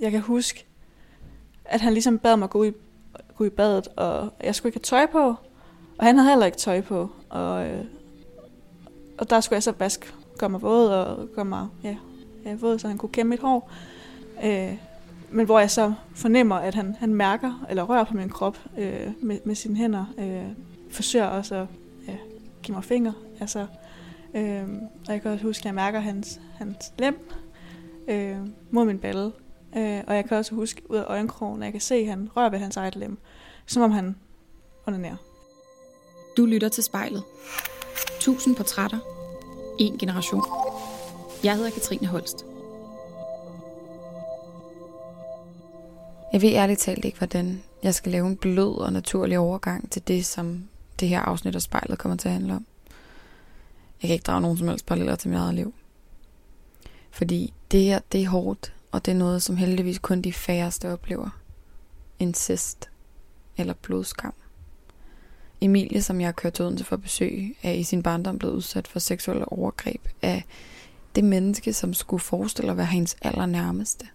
jeg kan huske, at han ligesom bad mig gå i, gå i badet, og jeg skulle ikke have tøj på, og han havde heller ikke tøj på, og, øh, og der skulle jeg så vaske, gøre mig våd og gøre mig ja, ja, våd, så han kunne kæmpe mit hår. Øh, men hvor jeg så fornemmer, at han, han mærker eller rører på min krop øh, med, med sine hænder. Øh, forsøger også at ja, give mig fingre. Altså, øh, og jeg kan også huske, at jeg mærker hans, hans lem øh, mod min balle. Øh, og jeg kan også huske ud af øjenkrogen, at jeg kan se, at han rører ved hans eget lem. Som om han onanerer. Du lytter til spejlet. Tusind portrætter. En generation. Jeg hedder Katrine Holst. Jeg ved ærligt talt ikke, hvordan jeg skal lave en blød og naturlig overgang til det, som det her afsnit af spejlet kommer til at handle om. Jeg kan ikke drage nogen som helst paralleller til mit eget liv. Fordi det her, det er hårdt, og det er noget, som heldigvis kun de færreste oplever. Incest eller blodskam. Emilie, som jeg har kørt til Odense for besøg, er i sin barndom blevet udsat for seksuelle overgreb af det menneske, som skulle forestille at være hendes allernærmeste.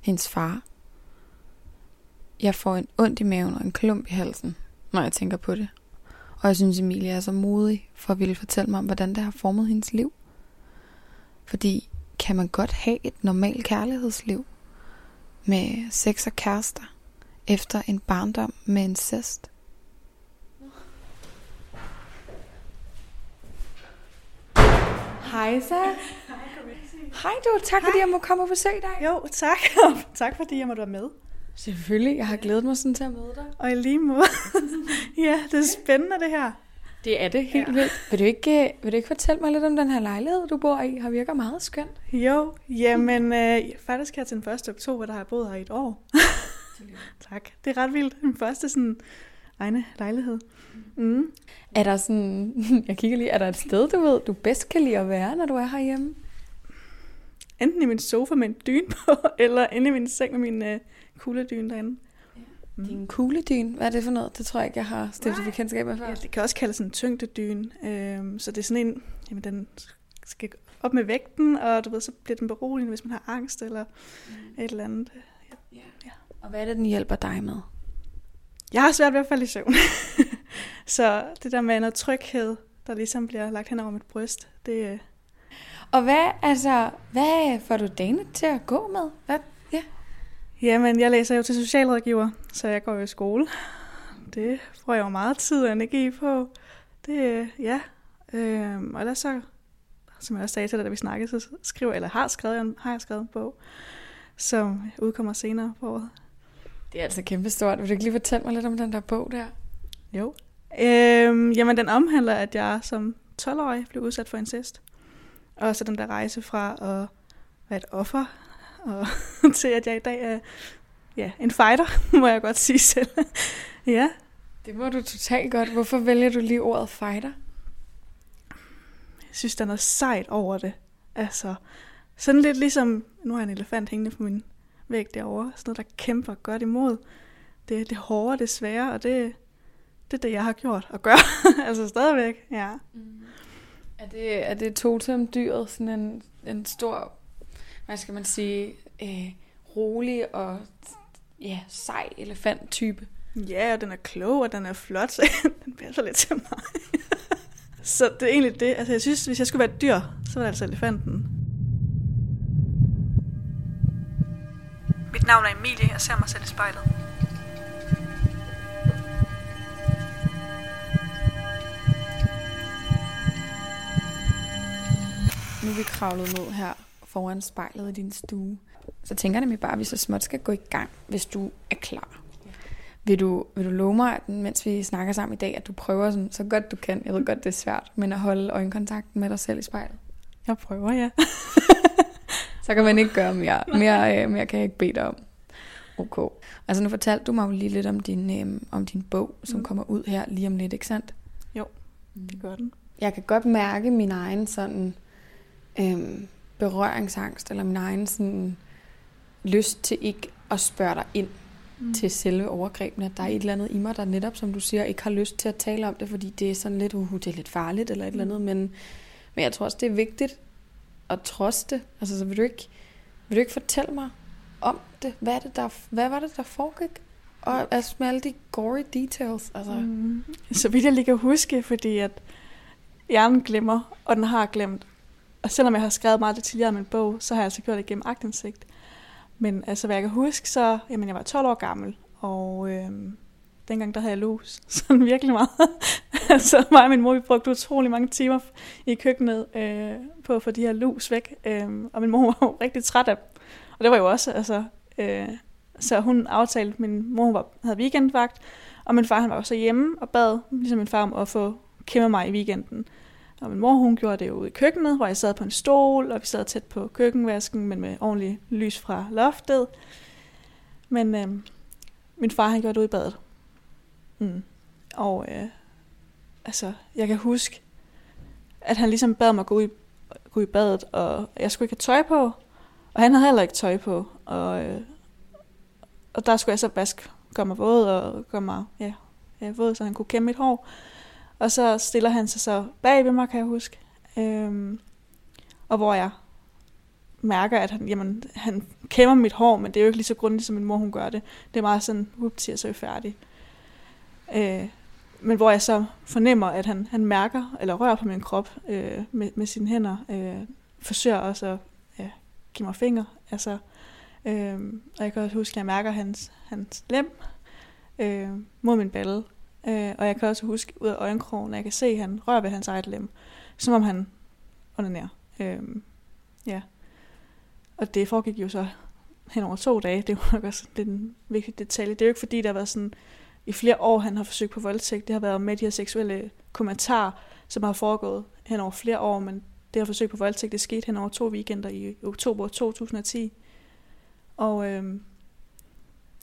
Hendes far. Jeg får en ondt i maven og en klump i halsen, når jeg tænker på det. Og jeg synes, Emilie er så modig for at ville fortælle mig om, hvordan det har formet hendes liv. Fordi kan man godt have et normalt kærlighedsliv med sex og kærester efter en barndom med incest? Hej så. Hej du, tak fordi jeg må komme og besøge dig. Jo, tak. tak fordi jeg måtte være med. Selvfølgelig, jeg har gledet mig sådan til at møde dig. Og i lige måde. ja, det er spændende det her. Det er det helt ja. vildt. Vil du, ikke, vil du ikke fortælle mig lidt om den her lejlighed, du bor i? Har virker meget skønt. Jo, jamen øh, faktisk her til den 1. oktober, der har jeg boet her i et år. tak. Det er ret vildt. Den første sådan egne lejlighed. Mm. Er der sådan, jeg kigger lige, er der et sted, du ved, du bedst kan lide at være, når du er herhjemme? Enten i min sofa med en dyn på, eller inde i min seng med min øh, kugledyn derinde. Mm. Din kugledyn, hvad er det for noget? Det tror jeg ikke, jeg har stiftet bekendtskab med før. Ja, det kan også kaldes en tyngdedyn. Øhm, så det er sådan en, jamen den skal op med vægten, og du ved, så bliver den beroligende, hvis man har angst eller mm. et eller andet. Ja. ja. Og hvad er det, den hjælper dig med? Jeg har svært ved at falde i søvn. så det der med noget tryghed, der ligesom bliver lagt hen over mit bryst, det... Øh, og hvad, altså, hvad får du dagene til at gå med? Hvad. Jamen, jeg læser jo til socialrådgiver, så jeg går jo i skole. Det får jeg jo meget tid og energi på. Det, ja. Øhm, og ellers så, som jeg også sagde til dig, da vi snakkede, så skriver, eller har, skrevet, har jeg skrevet en bog, som udkommer senere på året. Det er altså kæmpestort. Vil du ikke lige fortælle mig lidt om den der bog der? Jo. Øhm, jamen, den omhandler, at jeg som 12-årig blev udsat for incest. Og så den der rejse fra at være et offer, og til at jeg i dag er ja, en fighter, må jeg godt sige selv. ja. Det må du totalt godt. Hvorfor vælger du lige ordet fighter? Jeg synes, der er noget sejt over det. Altså, sådan lidt ligesom, nu har jeg en elefant hængende på min væg derovre, sådan noget, der kæmper godt imod. Det, det hårde, det svære, og det, det er det, jeg har gjort og gør. altså stadigvæk, ja. Mm. Er det, er det totemdyret, sådan en, en stor, hvad skal man sige, øh, rolig og ja, sej elefant-type? Ja, og den er klog, og den er flot, så den passer lidt til mig. så det er egentlig det. Altså, jeg synes, hvis jeg skulle være et dyr, så var det altså elefanten. Mit navn er Emilie, jeg ser mig selv i spejlet. Nu er vi kravlet ned her foran spejlet i din stue. Så tænker jeg nemlig bare, at vi så småt skal gå i gang, hvis du er klar. Vil du, vil du love mig, at mens vi snakker sammen i dag, at du prøver sådan, så godt du kan, jeg ved godt, det er svært, men at holde øjenkontakten med dig selv i spejlet? Jeg prøver, ja. så kan man ikke gøre mere. Mere, øh, mere kan jeg ikke bede dig om. Okay. Altså nu fortalte du mig jo lige lidt om din, øh, om din bog, som mm. kommer ud her lige om lidt, ikke sandt? Jo, det gør den. Jeg kan godt mærke min egen sådan øh, berøringsangst, eller min egen sådan lyst til ikke at spørge dig ind mm. til selve overgrebene. Der er et eller andet i mig, der netop, som du siger, ikke har lyst til at tale om det, fordi det er sådan lidt, uh, det er lidt farligt eller et mm. eller andet, men, men jeg tror også, det er vigtigt at troste. Altså, så vil du ikke, vil du ikke fortælle mig om det? Hvad, er det der, hvad var det, der foregik? Og altså med alle de gory details. Altså. Mm. Så vidt jeg lige kan huske, fordi at hjernen glemmer, og den har glemt. Og selvom jeg har skrevet meget detaljeret om min bog, så har jeg altså gjort det gennem agtindsigt. Men altså, hvad jeg kan huske, så jamen, jeg var 12 år gammel, og øh, dengang der havde jeg lus, sådan virkelig meget. altså mig og min mor, vi brugte utrolig mange timer i køkkenet øh, på at få de her lus væk, øh, og min mor var jo rigtig træt af dem. Og det var jo også, altså, øh, så hun aftalte, min mor var, havde weekendvagt, og min far han var så hjemme og bad, ligesom min far, om at få kæmpe mig i weekenden. Og min mor, hun gjorde det jo ude i køkkenet, hvor jeg sad på en stol, og vi sad tæt på køkkenvasken, men med ordentlig lys fra loftet. Men øh, min far, han gjorde det ude i badet. Mm. Og øh, altså, jeg kan huske, at han ligesom bad mig gå i, gå i badet, og jeg skulle ikke have tøj på, og han havde heller ikke tøj på, og, øh, og der skulle jeg så vaske, gøre mig våd, og gøre mig, ja, ja, våd, så han kunne kæmme mit hår. Og så stiller han sig så bag ved mig, kan jeg huske. Øhm, og hvor jeg mærker, at han, jamen, han kæmmer mit hår, men det er jo ikke lige så grundigt, som min mor hun gør det. Det er meget sådan, whoopsie, og så er vi færdig. Øh, men hvor jeg så fornemmer, at han, han mærker eller rører på min krop øh, med, med sine hænder, øh, forsøger også at ja, give mig fingre. Altså, øh, og jeg kan også huske, at jeg mærker hans, hans lem øh, mod min balle. Øh, og jeg kan også huske ud af øjenkrogen, at jeg kan se, at han rører ved hans eget lem, som om han onanerer. Øh, ja. Og det foregik jo så hen over to dage. Det var nok også lidt en vigtig detalje. Det er jo ikke fordi, der var sådan i flere år, han har forsøgt på voldtægt. Det har været med de her seksuelle kommentarer, som har foregået hen over flere år, men det her forsøg på voldtægt, det skete hen over to weekender i oktober 2010. Og øh,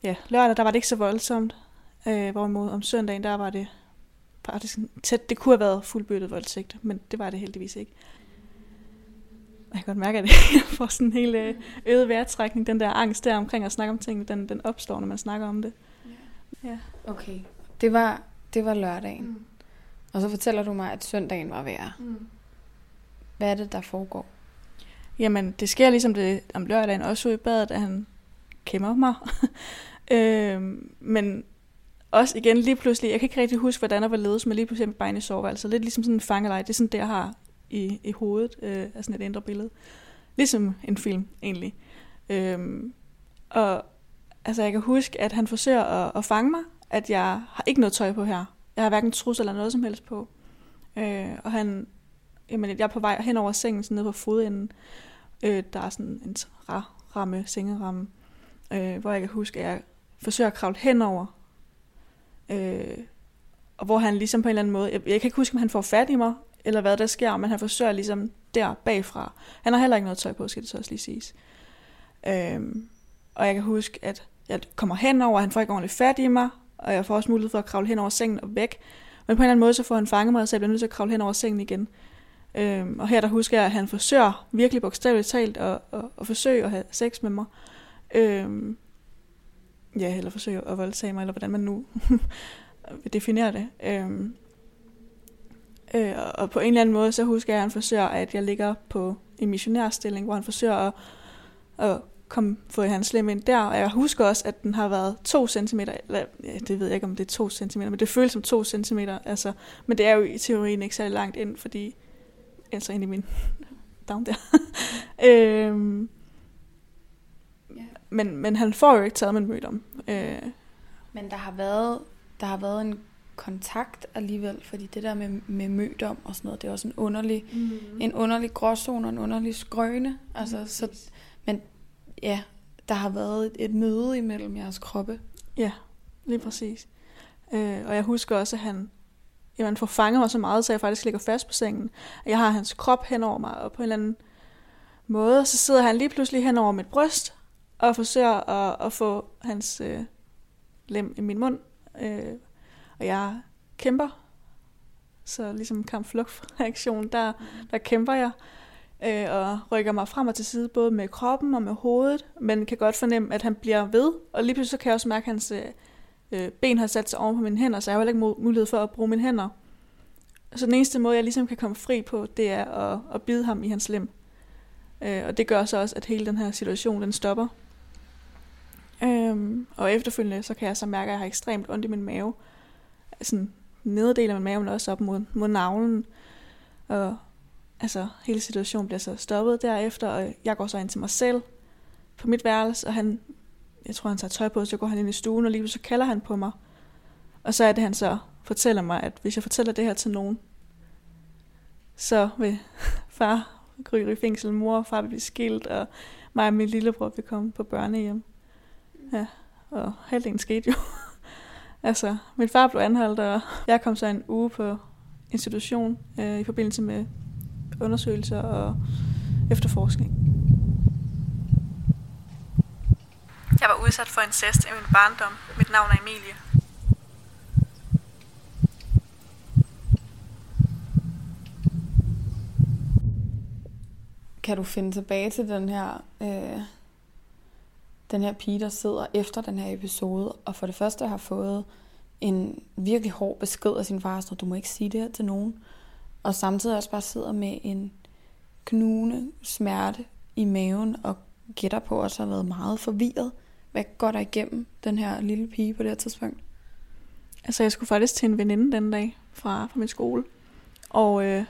ja, lørdag, der var det ikke så voldsomt, øh, hvorimod om søndagen, der var det faktisk tæt. Det kunne have været fuldbyrdet voldtægt, men det var det heldigvis ikke. Jeg kan godt mærke, at jeg får sådan en helt øh, øget vejrtrækning. Den der angst der omkring at snakke om ting, den, den opstår, når man snakker om det. Ja. Okay. Det var, det var lørdagen. Mm. Og så fortæller du mig, at søndagen var værre. Mm. Hvad er det, der foregår? Jamen, det sker ligesom det om lørdagen, også ude i badet, at han kæmmer mig. øhm, men også igen lige pludselig, jeg kan ikke rigtig huske, hvordan der var ledes, men lige pludselig med bare i soveværelset. Altså lidt ligesom sådan en fangelej. Det er sådan det, jeg har i, i hovedet øh, af sådan et indre billede. Ligesom en film, egentlig. Øhm, og altså, jeg kan huske, at han forsøger at, at fange mig, at jeg har ikke noget tøj på her. Jeg har hverken trus eller noget som helst på. Øh, og han, jamen, jeg er på vej hen over sengen, sådan nede på fodenden. Øh, der er sådan en ramme, sengeramme, øh, hvor jeg kan huske, at jeg forsøger at kravle henover. Øh, og hvor han ligesom på en eller anden måde, jeg, jeg kan ikke huske, om han får fat i mig, eller hvad der sker, men han forsøger ligesom der bagfra. Han har heller ikke noget tøj på, skal det så også lige siges. Øh, og jeg kan huske, at jeg kommer henover, han får ikke ordentligt fat i mig, og jeg får også mulighed for at kravle hen over sengen og væk. Men på en eller anden måde, så får han fanget mig, så jeg bliver nødt til at kravle hen over sengen igen. Øhm, og her der husker jeg, at han forsøger virkelig bogstaveligt talt at, at, at forsøge at have sex med mig. Øhm, ja, eller forsøge at voldtage mig, eller hvordan man nu vil definere det. Øhm, øh, og på en eller anden måde, så husker jeg, at han forsøger, at jeg ligger på en missionærstilling, hvor han forsøger at, at kom, få hans slem ind der, og jeg husker også, at den har været 2 cm, eller ja, det ved jeg ikke, om det er 2 cm, men det føles som 2 cm, altså, men det er jo i teorien ikke særlig langt ind, fordi, altså ind i min down der. øhm men, men han får jo ikke taget min mødom. Øh. Men der har været, der har været en kontakt alligevel, fordi det der med, med mødom og sådan noget, det er også en underlig, mm. en underlig gråzone og en underlig skrøne. Altså, mm. så, men ja, der har været et, et møde imellem jeres kroppe. Ja, lige præcis. Øh, og jeg husker også, at han jamen, får fanget mig så meget, så jeg faktisk ligger fast på sengen. Jeg har hans krop hen over mig, og på en eller anden måde, så sidder han lige pludselig hen over mit bryst, og forsøger at, at få hans øh, lem i min mund. Øh, og jeg kæmper. Så ligesom kamp-flugt-reaktion, der, der kæmper jeg øh, og rykker mig frem og til side, både med kroppen og med hovedet, men kan godt fornemme, at han bliver ved, og lige pludselig så kan jeg også mærke, at hans øh, øh ben har sat sig oven på mine hænder, så jeg har heller ikke mulighed for at bruge mine hænder. Så den eneste måde, jeg ligesom kan komme fri på, det er at, at bide ham i hans lem. Øh, og det gør så også, at hele den her situation, den stopper. Øhm, Og efterfølgende, så kan jeg så mærke, at jeg har ekstremt ondt i min mave. Sådan nederdel af min mave, men også op mod, mod navlen. Og altså, hele situationen bliver så stoppet derefter, og jeg går så ind til mig selv på mit værelse, og han, jeg tror, han tager tøj på, så går han ind i stuen, og lige så kalder han på mig. Og så er det, han så fortæller mig, at hvis jeg fortæller det her til nogen, så vil far ryge i fængsel, mor og far vil blive skilt, og mig og min lillebror vil komme på børnehjem. Ja, og halvdelen skete jo. altså, min far blev anholdt, og jeg kom så en uge på institution øh, i forbindelse med undersøgelser og efterforskning. Jeg var udsat for incest i min barndom. Mit navn er Emilie. Kan du finde tilbage til den her, øh, den her pige, der sidder efter den her episode, og for det første har fået en virkelig hård besked af sin far, så du må ikke sige det her til nogen, og samtidig også bare sidder med en knugende smerte i maven, og gætter på at har været meget forvirret. Hvad går der igennem den her lille pige på det her tidspunkt? Altså, jeg skulle faktisk til en veninde den dag fra, fra min skole. Og øh,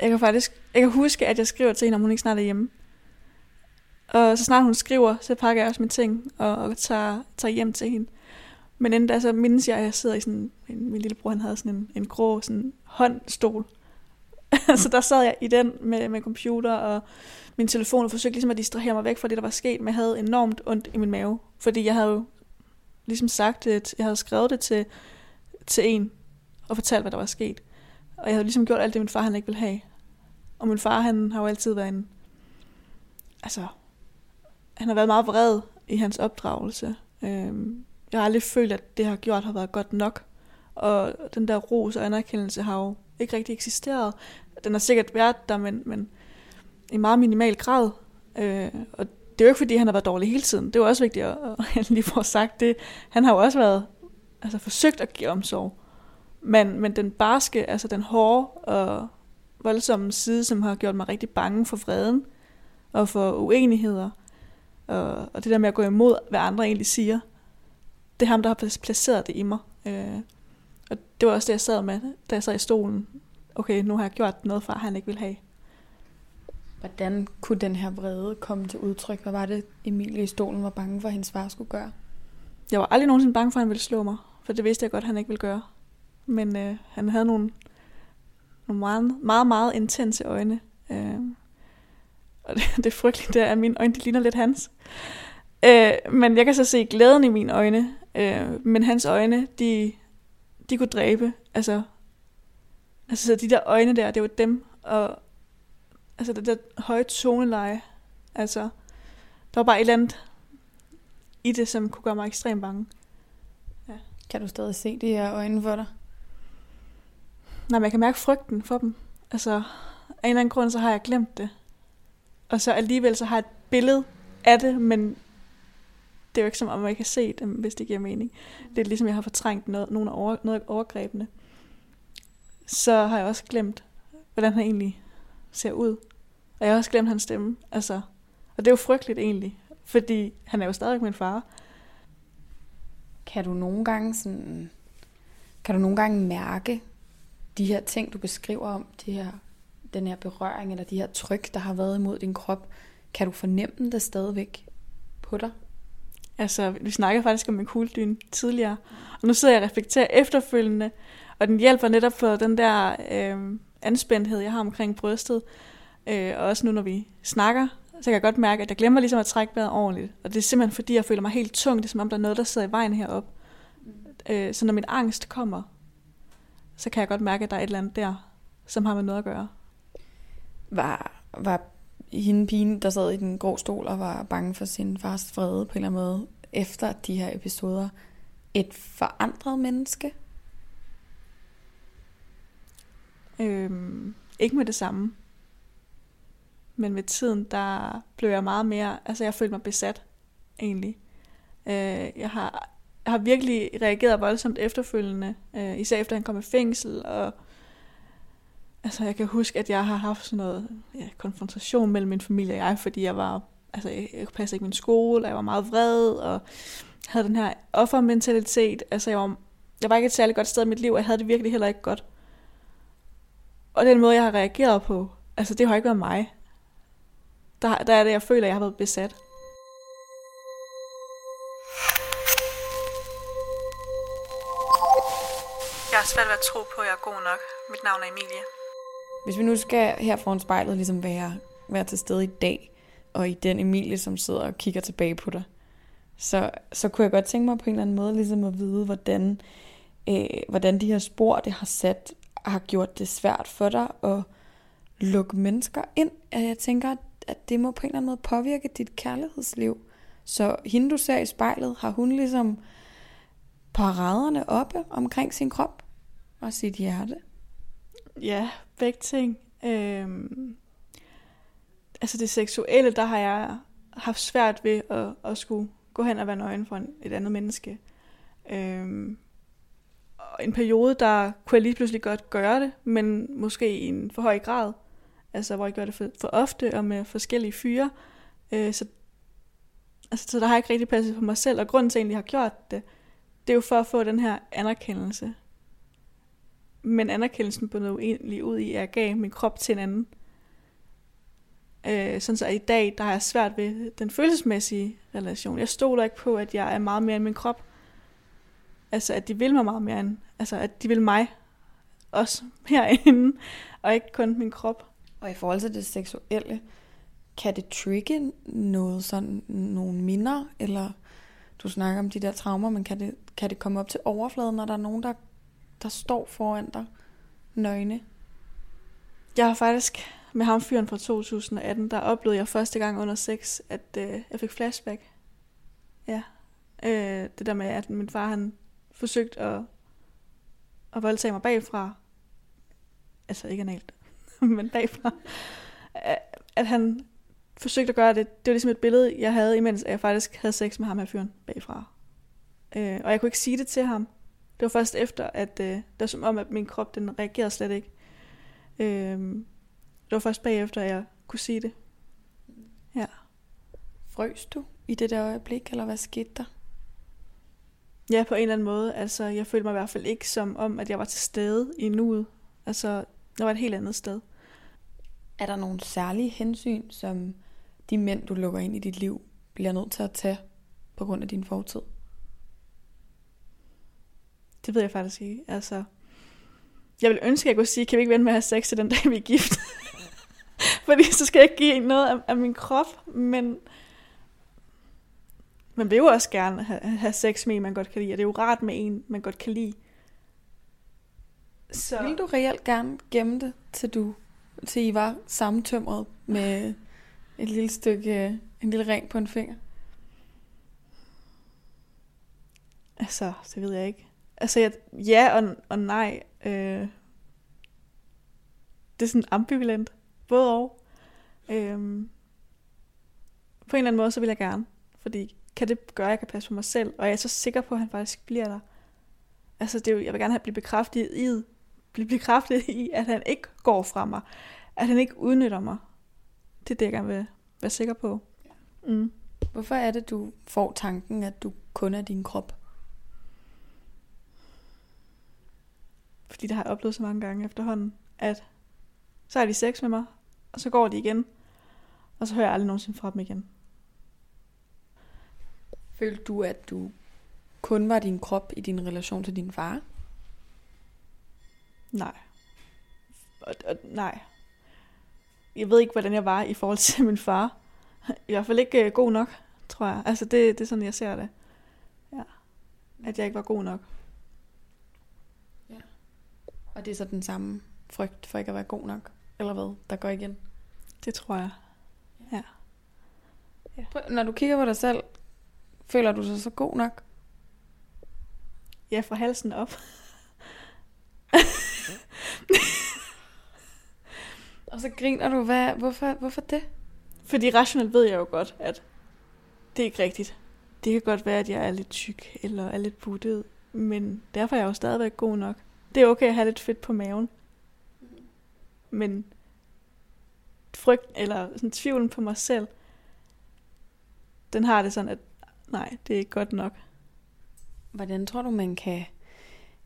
jeg kan faktisk jeg kan huske, at jeg skriver til hende, om hun ikke snart er hjemme. Og så snart hun skriver, så pakker jeg også mine ting og, og tager, tager hjem til hende. Men inden da, så mindes jeg, at jeg sidder i sådan, min lillebror han havde sådan en, en grå sådan håndstol. så der sad jeg i den med, med computer og min telefon og forsøgte ligesom at distrahere mig væk fra det, der var sket, men jeg havde enormt ondt i min mave. Fordi jeg havde jo ligesom sagt, det, jeg havde skrevet det til, til en og fortalt, hvad der var sket. Og jeg havde ligesom gjort alt det, min far han ikke ville have. Og min far, han har jo altid været en... Altså, han har været meget vred i hans opdragelse. Øhm, jeg har aldrig følt, at det har gjort har været godt nok. Og den der ros og anerkendelse har jo ikke rigtig eksisteret. Den har sikkert været der, men, men i meget minimal grad. Øh, og det er jo ikke, fordi han har været dårlig hele tiden. Det er jo også vigtigt at, at lige få sagt det. Han har jo også været, altså forsøgt at give omsorg. Men, men den barske, altså den hårde og voldsomme side, som har gjort mig rigtig bange for freden og for uenigheder, og, og det der med at gå imod, hvad andre egentlig siger, det er ham, der har placeret det i mig. Øh, og det var også det, jeg sad med, da jeg sad i stolen. Okay, nu har jeg gjort noget, far han ikke vil have. Hvordan kunne den her vrede komme til udtryk? Hvad var det, Emilie i stolen var bange for, at hendes far skulle gøre? Jeg var aldrig nogensinde bange for, at han ville slå mig, for det vidste jeg godt, at han ikke ville gøre. Men øh, han havde nogle, nogle meget, meget, meget intense øjne. Øh, og det, det er frygteligt, det er, at mine øjne de ligner lidt hans. Øh, men jeg kan så se glæden i mine øjne. Øh, men hans øjne, de, de kunne dræbe. Altså, altså så de der øjne der, det var dem. Og altså det der høje toneleje. Altså, der var bare et eller andet i det, som kunne gøre mig ekstremt bange. Ja. Kan du stadig se de her øjne for dig? Nej, men jeg kan mærke frygten for dem. Altså, af en eller anden grund, så har jeg glemt det. Og så alligevel, så har et billede af det, men det er jo ikke som om, man kan se det, hvis det giver mening. Det er ligesom, jeg har fortrængt noget, nogle over, noget overgrebene. Så har jeg også glemt, hvordan han egentlig ser ud. Og jeg har også glemt hans stemme. Altså, og det er jo frygteligt egentlig, fordi han er jo stadig min far. Kan du nogle gange sådan, kan du nogle gange mærke de her ting, du beskriver om, de her, den her berøring, eller de her tryk, der har været imod din krop, kan du fornemme det stadigvæk på dig? Altså, vi snakkede faktisk om en kugledyne tidligere, og nu sidder jeg og reflekterer efterfølgende, og den hjælper netop for den der øh, anspændthed, jeg har omkring brystet, øh, og også nu, når vi snakker, så kan jeg godt mærke, at jeg glemmer ligesom at trække vejret ordentligt. Og det er simpelthen fordi, jeg føler mig helt tung. Det er som om, der er noget, der sidder i vejen heroppe. Øh, så når min angst kommer, så kan jeg godt mærke, at der er et eller andet der, som har med noget at gøre. Var, var hende pigen, der sad i den grå stol og var bange for sin fars fred på en eller anden måde, efter de her episoder, et forandret menneske? Øhm, ikke med det samme. Men med tiden, der blev jeg meget mere, altså jeg følte mig besat, egentlig. Øh, jeg har jeg har virkelig reageret voldsomt efterfølgende, øh, især efter han kom i fængsel, og altså jeg kan huske, at jeg har haft sådan noget ja, konfrontation mellem min familie og jeg, fordi jeg var, altså jeg, jeg passede ikke min skole, og jeg var meget vred, og havde den her offermentalitet. Altså, jeg var, jeg var ikke et særligt godt sted i mit liv, og jeg havde det virkelig heller ikke godt. Og den måde, jeg har reageret på, altså, det har ikke været mig. Der, der er det, jeg føler, at jeg har været besat. Jeg har svært ved at tro på, at jeg er god nok. Mit navn er Emilie. Hvis vi nu skal her foran spejlet ligesom være, være til stede i dag, og i den Emilie, som sidder og kigger tilbage på dig, så, så kunne jeg godt tænke mig på en eller anden måde ligesom at vide, hvordan, øh, hvordan de her spor, det har sat, har gjort det svært for dig at lukke mennesker ind. Jeg tænker, at det må på en eller anden måde påvirke dit kærlighedsliv. Så hende, du ser i spejlet, har hun ligesom paraderne oppe omkring sin krop og sit hjerte? Ja, begge ting. Øhm, altså det seksuelle, der har jeg haft svært ved at, at skulle gå hen og være nøgen for en, et andet menneske. Øhm, og en periode, der kunne jeg lige pludselig godt gøre det, men måske i en for høj grad. Altså, hvor jeg gør det for, for ofte og med forskellige fyre. Øh, så, altså, så der har jeg ikke rigtig passet på mig selv, og grunden til, at jeg egentlig har gjort det, det er jo for at få den her anerkendelse. Men anerkendelsen på noget egentlig ud i, at jeg gav min krop til en anden. Øh, sådan så i dag, der har jeg svært ved den følelsesmæssige relation. Jeg stoler ikke på, at jeg er meget mere end min krop. Altså, at de vil mig meget mere end, altså, at de vil mig også herinde, og ikke kun min krop. Og i forhold til det seksuelle, kan det trigge noget sådan, nogle minder, eller du snakker om de der traumer, men kan det, kan det komme op til overfladen, når der er nogen, der, der står foran dig nøgne? Jeg har faktisk med ham fyren fra 2018, der oplevede jeg første gang under sex, at øh, jeg fik flashback. Ja. Øh, det der med, at min far han forsøgte at, at voldtage mig bagfra. Altså ikke analt, men bagfra. At han forsøgte at gøre det. Det var ligesom et billede, jeg havde, imens jeg faktisk havde sex med ham her fyren bagfra. Øh, og jeg kunne ikke sige det til ham. Det var først efter, at øh, det var som om, at min krop den reagerede slet ikke. Øh, det var først bagefter, at jeg kunne sige det. Ja. Frøs du i det der øjeblik, eller hvad skete der? Ja, på en eller anden måde. Altså, jeg følte mig i hvert fald ikke som om, at jeg var til stede i nuet. Altså, jeg var et helt andet sted. Er der nogle særlige hensyn, som de mænd, du lukker ind i dit liv, bliver nødt til at tage på grund af din fortid? Det ved jeg faktisk ikke. Altså, jeg vil ønske, at jeg kunne sige, kan vi ikke vente med at have sex til den dag, vi er gift? Fordi så skal jeg ikke give noget af, af min krop, men man vil jo også gerne have, have sex med en, man godt kan lide, og det er jo rart med en, man godt kan lide. Så... Vil du reelt gerne gemme det, til du til I var sammentømret med et lille stykke, en lille ring på en finger? Altså, det ved jeg ikke. Altså, jeg, ja og, og nej. Øh, det er sådan ambivalent. Både og. Øh, på en eller anden måde, så vil jeg gerne. Fordi kan det gøre, at jeg kan passe på mig selv? Og jeg er så sikker på, at han faktisk bliver der. Altså, det er jo, jeg vil gerne have blive bekræftet i, blive bekræftet i, at han ikke går fra mig. At han ikke udnytter mig. Det er det, jeg gerne vil være sikker på. Mm. Hvorfor er det, du får tanken, at du kun er din krop? Fordi det har jeg oplevet så mange gange efterhånden, at så har de sex med mig, og så går de igen, og så hører jeg aldrig nogensinde fra dem igen. Følte du, at du kun var din krop i din relation til din far? Nej. Og, og, nej. Jeg ved ikke, hvordan jeg var i forhold til min far. I hvert fald ikke uh, god nok, tror jeg. Altså, det, det er sådan, jeg ser det. Ja. At jeg ikke var god nok. Og det er så den samme frygt for ikke at være god nok? Eller hvad, der går igen? Det tror jeg. Ja. ja. Når du kigger på dig selv, føler du sig så god nok? Ja, fra halsen op. og så griner du. Hvad, hvorfor, hvorfor det? Fordi rationelt ved jeg jo godt, at det er ikke rigtigt. Det kan godt være, at jeg er lidt tyk eller er lidt buttet, men derfor er jeg jo stadigvæk god nok. Det er okay at have lidt fedt på maven. Men frygt eller sådan tvivlen på mig selv, den har det sådan, at nej, det er ikke godt nok. Hvordan tror du, man kan,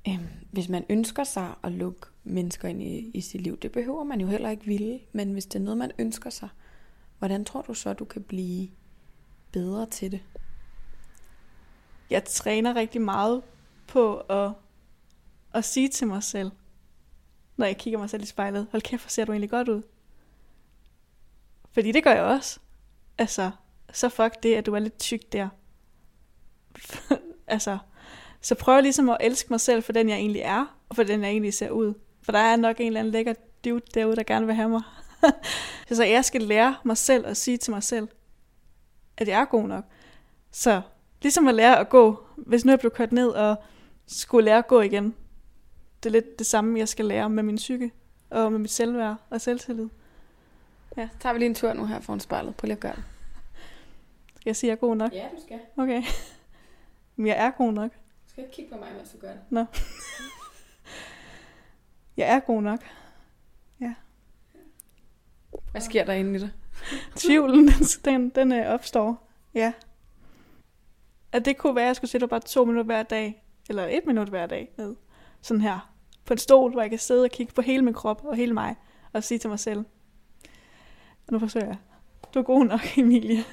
øh, hvis man ønsker sig at lukke mennesker ind i, i sit liv, det behøver man jo heller ikke ville, men hvis det er noget, man ønsker sig, hvordan tror du så, du kan blive bedre til det? Jeg træner rigtig meget på at, at sige til mig selv, når jeg kigger mig selv i spejlet, hold kæft, hvor ser du egentlig godt ud. Fordi det gør jeg også. Altså, så fuck det, at du er lidt tyk der. altså, så prøv ligesom at elske mig selv for den, jeg egentlig er, og for den, jeg egentlig ser ud. For der er nok en eller anden lækker dude derude, der gerne vil have mig. så jeg skal lære mig selv at sige til mig selv, at jeg er god nok. Så ligesom at lære at gå, hvis nu jeg blev kørt ned og skulle lære at gå igen. Det er lidt det samme, jeg skal lære med min psyke, og med mit selvværd og selvtillid. Ja, så tager vi lige en tur nu her foran spejlet. Prøv lige at gøre det. Skal jeg sige, at jeg er god nok? Ja, du skal. Okay. Men jeg er god nok. Du skal ikke kigge på mig, mens du gør det. Nå. jeg er god nok. Ja. Hvad sker der inde i dig? Tvivlen, den, den, den øh, opstår. Ja. At det kunne være, at jeg skulle sætte bare to minutter hver dag, eller et minut hver dag ned. Sådan her. På en stol, hvor jeg kan sidde og kigge på hele min krop og hele mig. Og sige til mig selv. Nu forsøger jeg. Du er god nok, Emilie.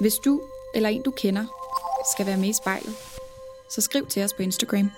Hvis du eller en du kender skal være med i spejlet, så skriv til os på Instagram.